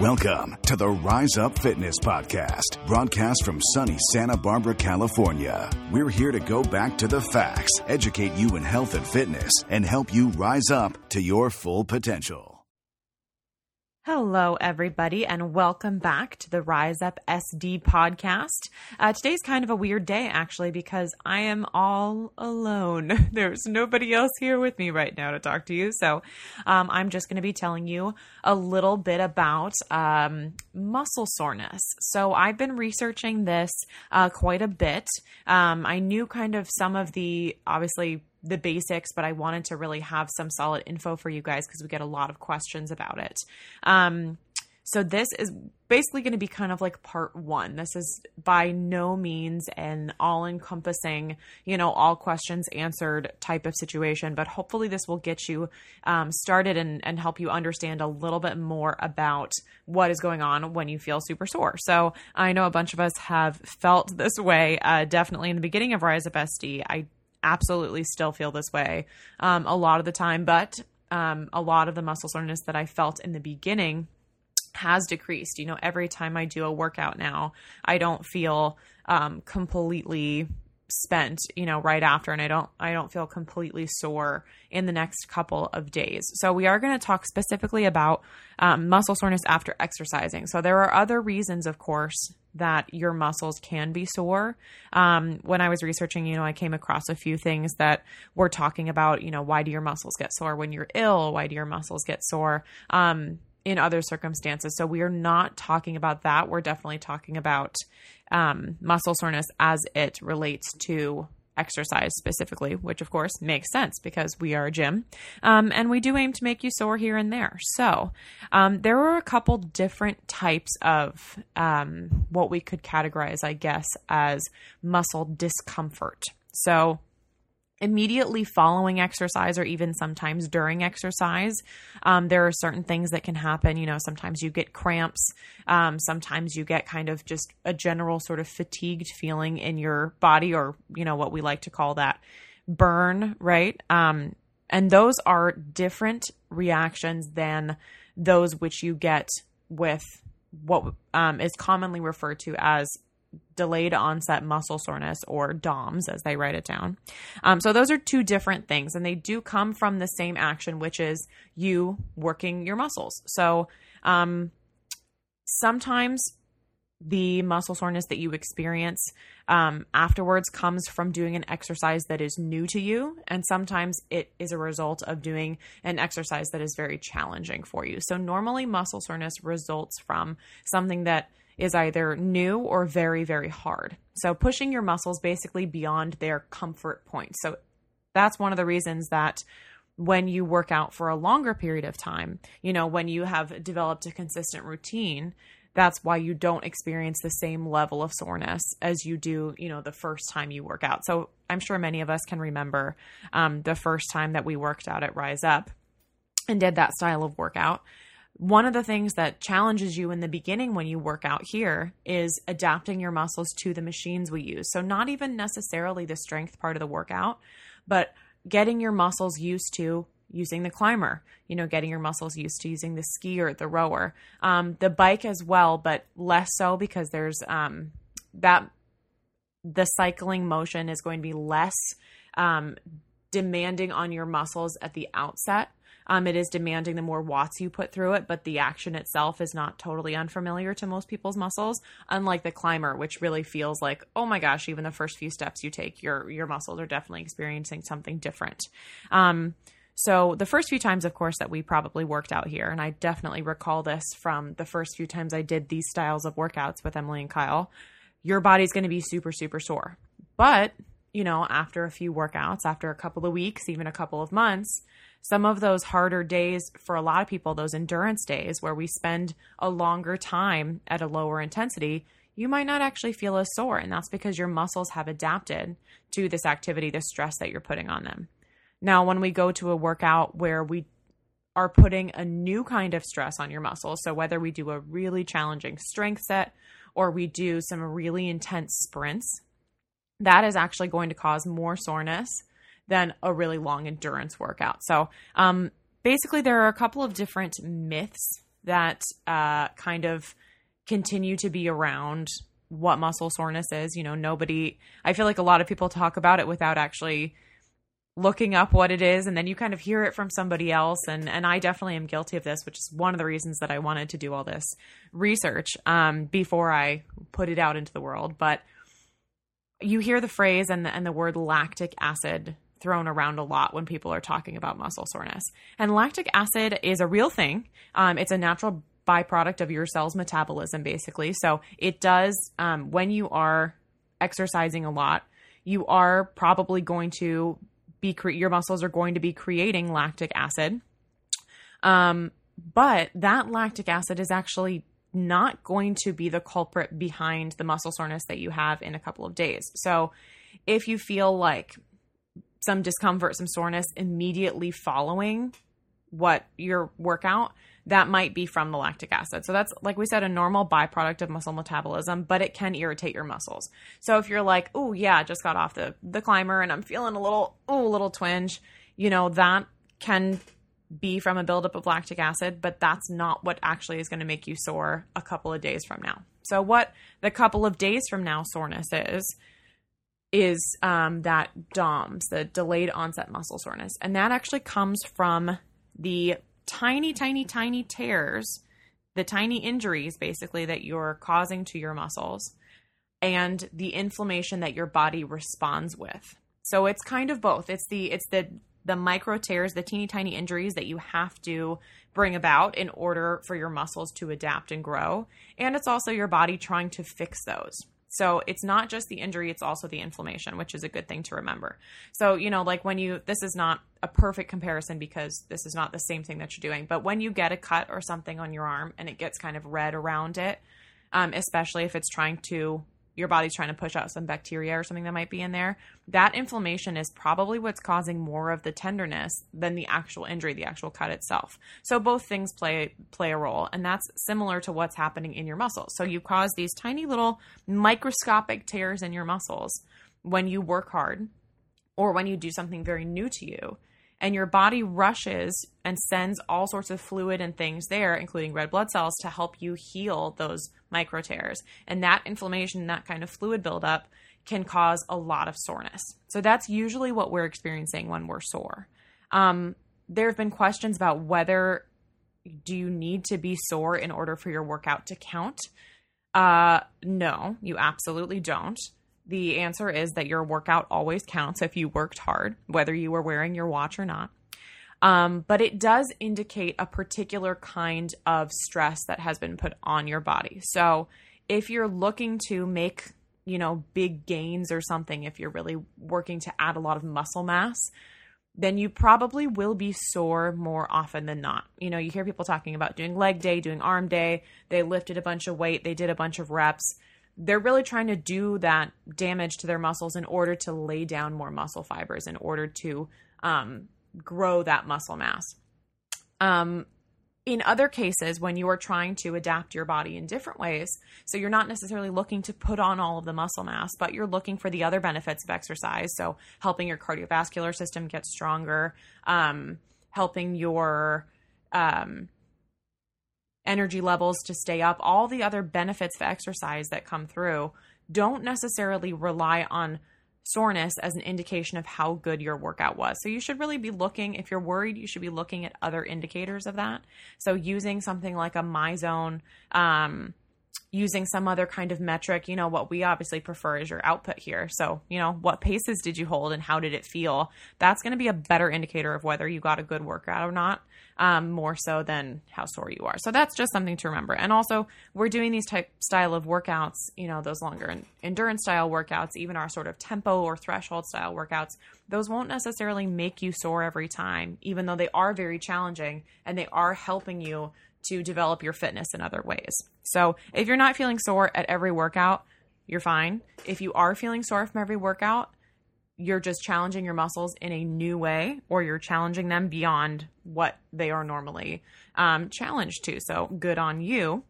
Welcome to the Rise Up Fitness Podcast, broadcast from sunny Santa Barbara, California. We're here to go back to the facts, educate you in health and fitness, and help you rise up to your full potential. Hello, everybody, and welcome back to the Rise Up SB podcast. Uh, today's kind of a weird day, actually, because I am all alone. There's nobody else here with me right now to talk to you. So um, I'm just going to be telling you a little bit about um, muscle soreness. So I've been researching this uh, quite a bit. Um, I knew kind of some of the obviously the basics, but I wanted to really have some solid info for you guys because we get a lot of questions about it. Um, so this is basically going to be kind of like part one. This is by no means an all encompassing, you know, all questions answered type of situation, but hopefully this will get you um, started and, and help you understand a little bit more about what is going on when you feel super sore. So I know a bunch of us have felt this way, uh, definitely in the beginning of Rise Up SB. I absolutely still feel this way um, a lot of the time, but um, a lot of the muscle soreness that I felt in the beginning has decreased. You know, every time I do a workout now, I don't feel um, completely spent you know right after and i don't i don't feel completely sore in the next couple of days so we are going to talk specifically about um, muscle soreness after exercising so there are other reasons of course that your muscles can be sore. Um, when I was researching, you know, I came across a few things that were talking about, you know, why do your muscles get sore when you're ill? Why do your muscles get sore um, in other circumstances? So we are not talking about that. We're definitely talking about um, muscle soreness as it relates to exercise specifically, which of course makes sense because we are a gym um, and we do aim to make you sore here and there. So um, there were a couple different types of um, what we could categorize, I guess, as muscle discomfort. So immediately following exercise or even sometimes during exercise um, there are certain things that can happen. You know sometimes you get cramps. Um, sometimes you get kind of just a general sort of fatigued feeling in your body or you know what we like to call that burn right? Um, and those are different reactions than those which you get with what um, is commonly referred to as delayed onset muscle soreness or DOMS as they write it down. Um, so those are two different things and they do come from the same action, which is you working your muscles. So um, sometimes the muscle soreness that you experience um, afterwards comes from doing an exercise that is new to you. And sometimes it is a result of doing an exercise that is very challenging for you. So, normally, muscle soreness results from something that is either new or very, very hard. So pushing your muscles basically beyond their comfort point. So that's one of the reasons that when you work out for a longer period of time, you know, when you have developed a consistent routine, that's why you don't experience the same level of soreness as you do, you know, the first time you work out. So I'm sure many of us can remember um, the first time that we worked out at Rise Up and did that style of workout one of the things that challenges you in the beginning when you work out here is adapting your muscles to the machines we use. So, not even necessarily the strength part of the workout, but getting your muscles used to using the climber, you know, getting your muscles used to using the skier, the rower, um, the bike as well, but less so because there's um, that the cycling motion is going to be less um, demanding on your muscles at the outset um, it is demanding the more watts you put through it, but the action itself is not totally unfamiliar to most people's muscles. Unlike the climber, which really feels like, oh my gosh, even the first few steps you take, your your muscles are definitely experiencing something different. Um, so the first few times, of course, that we probably worked out here, and I definitely recall this from the first few times I did these styles of workouts with Emily and Kyle. Your body's going to be super, super sore. But, you know, after a few workouts, after a couple of weeks, even a couple of months, some of those harder days for a lot of people, those endurance days where we spend a longer time at a lower intensity, you might not actually feel as sore. And that's because your muscles have adapted to this activity, the stress that you're putting on them. Now, when we go to a workout where we are putting a new kind of stress on your muscles, so whether we do a really challenging strength set or we do some really intense sprints, that is actually going to cause more soreness than a really long endurance workout. So, um, basically, there are a couple of different myths that uh, kind of continue to be around what muscle soreness is. You know, nobody, I feel like a lot of people talk about it without actually looking up what it is and then you kind of hear it from somebody else and and I definitely am guilty of this which is one of the reasons that I wanted to do all this research um, before I put it out into the world but you hear the phrase and the, and the word lactic acid thrown around a lot when people are talking about muscle soreness. And lactic acid is a real thing. Um, it's a natural byproduct of your cell's metabolism basically. So it does um, when you are exercising a lot you are probably going to be cre- your muscles are going to be creating lactic acid. Um, but that lactic acid is actually not going to be the culprit behind the muscle soreness that you have in a couple of days. So if you feel like some discomfort, some soreness immediately following what your workout, that might be from the lactic acid. So that's like we said, a normal byproduct of muscle metabolism, but it can irritate your muscles. So if you're like, oh yeah, just got off the the climber and I'm feeling a little oh a little twinge, you know that can be from a buildup of lactic acid, but that's not what actually is going to make you sore a couple of days from now. So what the couple of days from now soreness is is um, that DOMS, the delayed onset muscle soreness, and that actually comes from the tiny, tiny, tiny tears, the tiny injuries basically that you're causing to your muscles, and the inflammation that your body responds with. So it's kind of both. It's the it's the the micro tears, the teeny tiny injuries that you have to bring about in order for your muscles to adapt and grow. And it's also your body trying to fix those. So it's not just the injury, it's also the inflammation, which is a good thing to remember. So, you know, like when you, this is not a perfect comparison because this is not the same thing that you're doing, but when you get a cut or something on your arm and it gets kind of red around it, um, especially if it's trying to your body's trying to push out some bacteria or something that might be in there, that inflammation is probably what's causing more of the tenderness than the actual injury, the actual cut itself. So both things play play a role, and that's similar to what's happening in your muscles. So you cause these tiny little microscopic tears in your muscles when you work hard or when you do something very new to you and your body rushes and sends all sorts of fluid and things there, including red blood cells, to help you heal those micro tears. And that inflammation, that kind of fluid buildup, can cause a lot of soreness. So that's usually what we're experiencing when we're sore. Um, there have been questions about whether do you need to be sore in order for your workout to count. Uh, no, you absolutely don't the answer is that your workout always counts if you worked hard, whether you were wearing your watch or not. Um, but it does indicate a particular kind of stress that has been put on your body. So if you're looking to make, you know, big gains or something, if you're really working to add a lot of muscle mass, then you probably will be sore more often than not. You know, you hear people talking about doing leg day, doing arm day, they lifted a bunch of weight, they did a bunch of reps they're really trying to do that damage to their muscles in order to lay down more muscle fibers in order to um, grow that muscle mass. Um, in other cases, when you are trying to adapt your body in different ways, so you're not necessarily looking to put on all of the muscle mass, but you're looking for the other benefits of exercise. So, helping your cardiovascular system get stronger, um, helping your um, energy levels to stay up, all the other benefits of exercise that come through don't necessarily rely on soreness as an indication of how good your workout was. So you should really be looking, if you're worried, you should be looking at other indicators of that. So using something like a MyZone, um, using some other kind of metric. You know, what we obviously prefer is your output here. So, you know, what paces did you hold and how did it feel? That's going to be a better indicator of whether you got a good workout or not, um, more so than how sore you are. So that's just something to remember. And also, we're doing these type style of workouts, you know, those longer endurance style workouts, even our sort of tempo or threshold style workouts. Those won't necessarily make you sore every time, even though they are very challenging and they are helping you to develop your fitness in other ways. So if you're not feeling sore at every workout, you're fine. If you are feeling sore from every workout, you're just challenging your muscles in a new way, or you're challenging them beyond what they are normally um, challenged to. So good on you.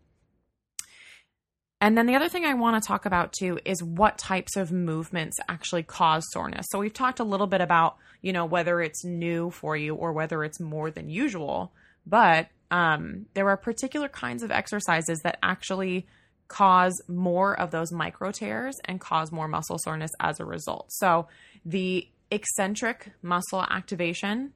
And then the other thing I want to talk about too is what types of movements actually cause soreness. So we've talked a little bit about, you know, whether it's new for you or whether it's more than usual. But um, there are particular kinds of exercises that actually cause more of those micro tears and cause more muscle soreness as a result. So, the eccentric muscle activation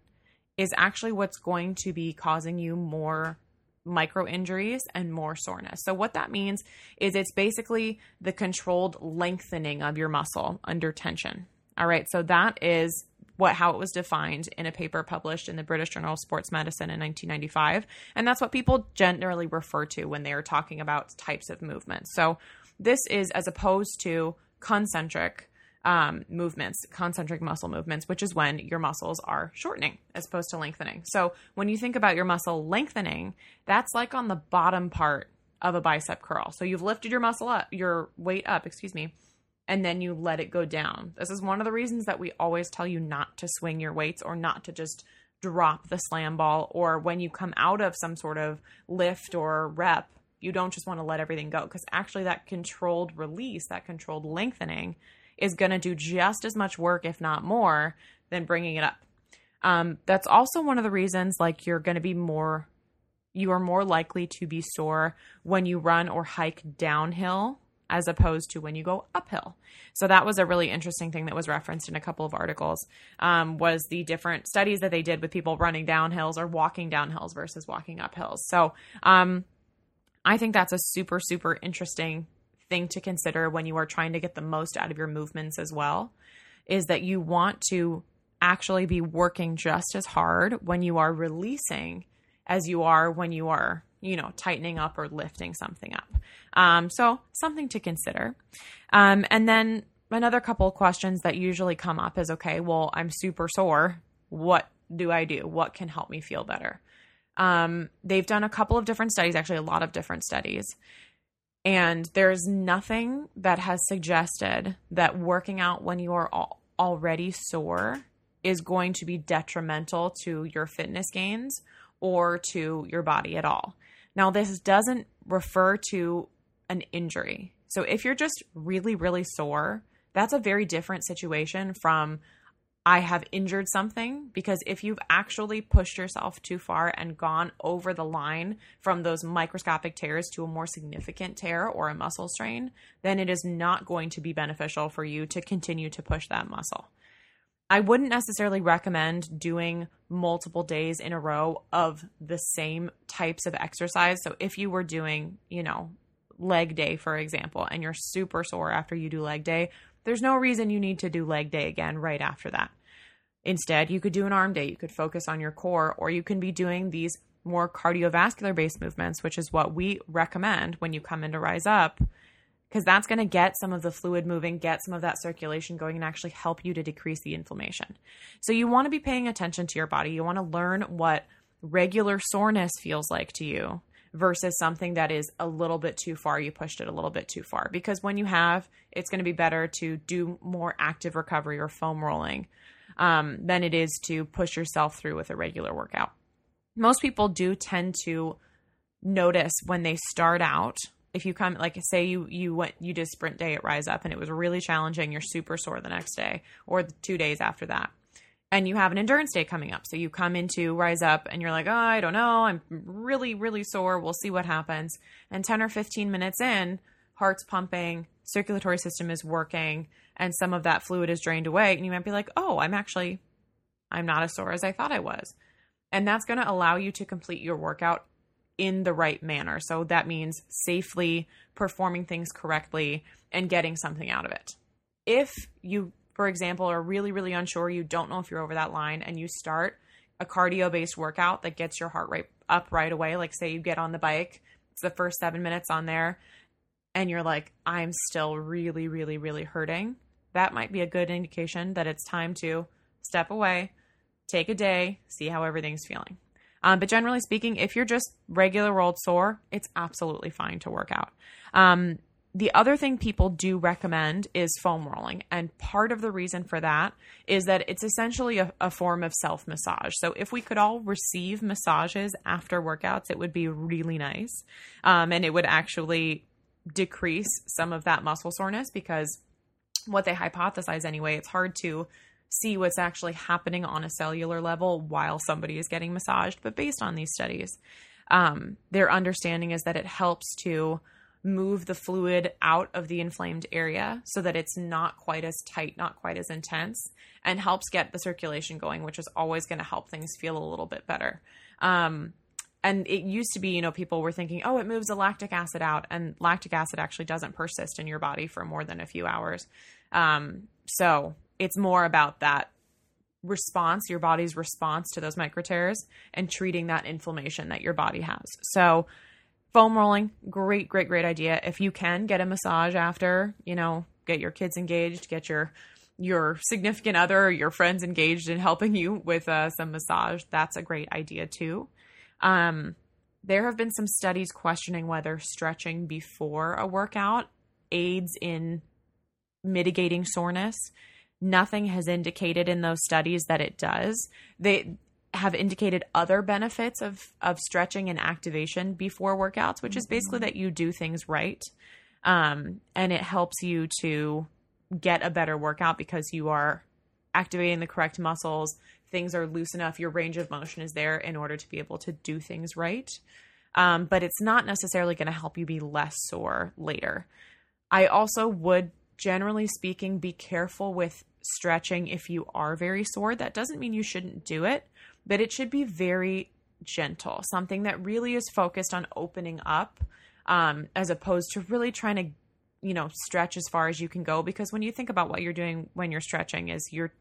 is actually what's going to be causing you more micro injuries and more soreness. So, what that means is it's basically the controlled lengthening of your muscle under tension. All right, so that is what how it was defined in a paper published in the British Journal of Sports Medicine in 1995, and that's what people generally refer to when they are talking about types of movements. So, this is as opposed to concentric um, movements, concentric muscle movements, which is when your muscles are shortening as opposed to lengthening. So when you think about your muscle lengthening, that's like on the bottom part of a bicep curl. So you've lifted your muscle up, your weight up, excuse me, and then you let it go down. This is one of the reasons that we always tell you not to swing your weights or not to just drop the slam ball or when you come out of some sort of lift or rep, you don't just want to let everything go because actually that controlled release, that controlled lengthening is going to do just as much work, if not more, than bringing it up. Um, that's also one of the reasons, like, you're going to be more, you are more likely to be sore when you run or hike downhill as opposed to when you go uphill. So that was a really interesting thing that was referenced in a couple of articles. Um, was the different studies that they did with people running down hills or walking down hills versus walking up hills. So um, I think that's a super super interesting thing to consider when you are trying to get the most out of your movements as well is that you want to actually be working just as hard when you are releasing as you are when you are, you know, tightening up or lifting something up. Um, so, something to consider. Um, and then another couple of questions that usually come up is okay, well, I'm super sore. What do I do? What can help me feel better? Um, they've done a couple of different studies, actually, a lot of different studies. And there's nothing that has suggested that working out when you are al- already sore is going to be detrimental to your fitness gains or to your body at all. Now, this doesn't refer to an injury. So if you're just really, really sore, that's a very different situation from I have injured something because if you've actually pushed yourself too far and gone over the line from those microscopic tears to a more significant tear or a muscle strain, then it is not going to be beneficial for you to continue to push that muscle. I wouldn't necessarily recommend doing multiple days in a row of the same types of exercise. So if you were doing, you know, leg day, for example, and you're super sore after you do leg day, there's no reason you need to do leg day again right after that. Instead, you could do an arm day, you could focus on your core, or you can be doing these more cardiovascular based movements, which is what we recommend when you come in to rise up, because that's going to get some of the fluid moving, get some of that circulation going, and actually help you to decrease the inflammation. So, you want to be paying attention to your body. You want to learn what regular soreness feels like to you versus something that is a little bit too far. You pushed it a little bit too far. Because when you have, it's going to be better to do more active recovery or foam rolling um, than it is to push yourself through with a regular workout. Most people do tend to notice when they start out if you come like say you you went you did sprint day at rise up and it was really challenging you're super sore the next day or the two days after that and you have an endurance day coming up. So you come into Rise Up and you're like, oh, I don't know. I'm really, really sore. We'll see what happens. And 10 or 15 minutes in, heart's pumping, circulatory system is working, and some of that fluid is drained away. And you might be like, oh, I'm actually, I'm not as sore as I thought I was. And that's going to allow you to complete your workout in the right manner. So that means safely performing things correctly and getting something out of it. If you for example, are really, really unsure, you don't know if you're over that line, and you start a cardio based workout that gets your heart rate up right away, like say you get on the bike, it's the first seven minutes on there, and you're like, I'm still really, really, really hurting, that might be a good indication that it's time to step away, take a day, see how everything's feeling. Um, but generally speaking, if you're just regular old sore, it's absolutely fine to work out. Um, the other thing people do recommend is foam rolling. And part of the reason for that is that it's essentially a, a form of self massage. So if we could all receive massages after workouts, it would be really nice. Um, and it would actually decrease some of that muscle soreness because what they hypothesize anyway, it's hard to see what's actually happening on a cellular level while somebody is getting massaged. But based on these studies, Um, their understanding is that it helps to move the fluid out of the inflamed area so that it's not quite as tight, not quite as intense, and helps get the circulation going, which is always going to help things feel a little bit better. Um, and it used to be, you know, people were thinking, oh, it moves the lactic acid out, and lactic acid actually doesn't persist in your body for more than a few hours. Um, so it's more about that response, your body's response to those micro tears, and treating that inflammation that your body has. So foam rolling, great, great, great idea. If you can get a massage after, you know, get your kids engaged, get your your significant other or your friends engaged in helping you with uh, some massage, that's a great idea too. Um, there have been some studies questioning whether stretching before a workout aids in mitigating soreness. Nothing has indicated in those studies that it does. They have indicated other benefits of of stretching and activation before workouts, which is basically that you do things right, um, and it helps you to get a better workout because you are activating the correct muscles. Things are loose enough. Your range of motion is there in order to be able to do things right. Um, but it's not necessarily going to help you be less sore later. I also would, generally speaking, be careful with stretching if you are very sore. That doesn't mean you shouldn't do it, but it should be very gentle, something that really is focused on opening up um, as opposed to really trying to, you know, stretch as far as you can go. Because when you think about what you're doing when you're stretching, is you're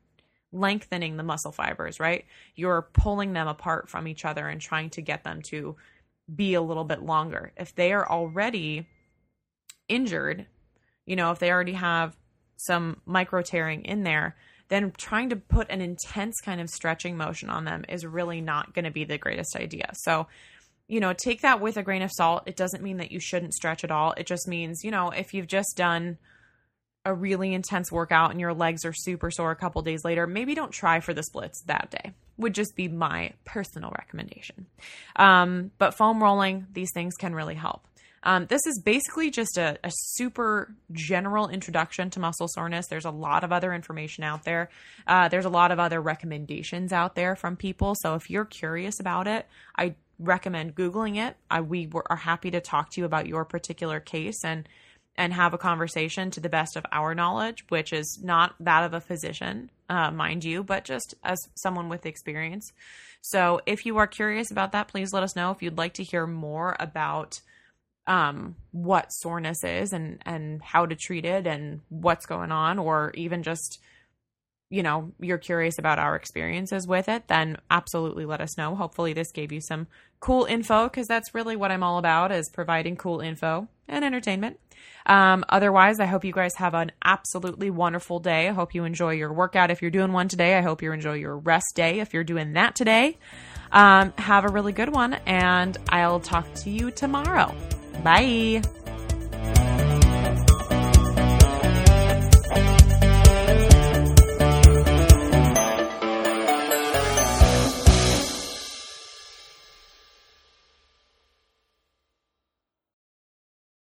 lengthening the muscle fibers, right? You're pulling them apart from each other and trying to get them to be a little bit longer. If they are already injured, you know, if they already have some micro tearing in there, then trying to put an intense kind of stretching motion on them is really not going to be the greatest idea. So, you know, take that with a grain of salt. It doesn't mean that you shouldn't stretch at all. It just means, you know, if you've just done a really intense workout and your legs are super sore a couple days later, maybe don't try for the splits that day. Would just be my personal recommendation. Um, but foam rolling, these things can really help. Um, this is basically just a, a, super general introduction to muscle soreness. There's a lot of other information out there. Uh, there's a lot of other recommendations out there from people. So if you're curious about it, I recommend Googling it. I, we were, are happy to talk to you about your particular case and and have a conversation to the best of our knowledge, which is not that of a physician, uh, mind you, but just as someone with experience. So if you are curious about that, please let us know if you'd like to hear more about um, what soreness is and and how to treat it and what's going on, or even just you know you're curious about our experiences with it, then absolutely let us know. Hopefully, this gave you some cool info because that's really what I'm all about is providing cool info and entertainment. Um, otherwise, I hope you guys have an absolutely wonderful day. I hope you enjoy your workout if you're doing one today. I hope you enjoy your rest day if you're doing that today. Um, have a really good one, and I'll talk to you tomorrow. Bye.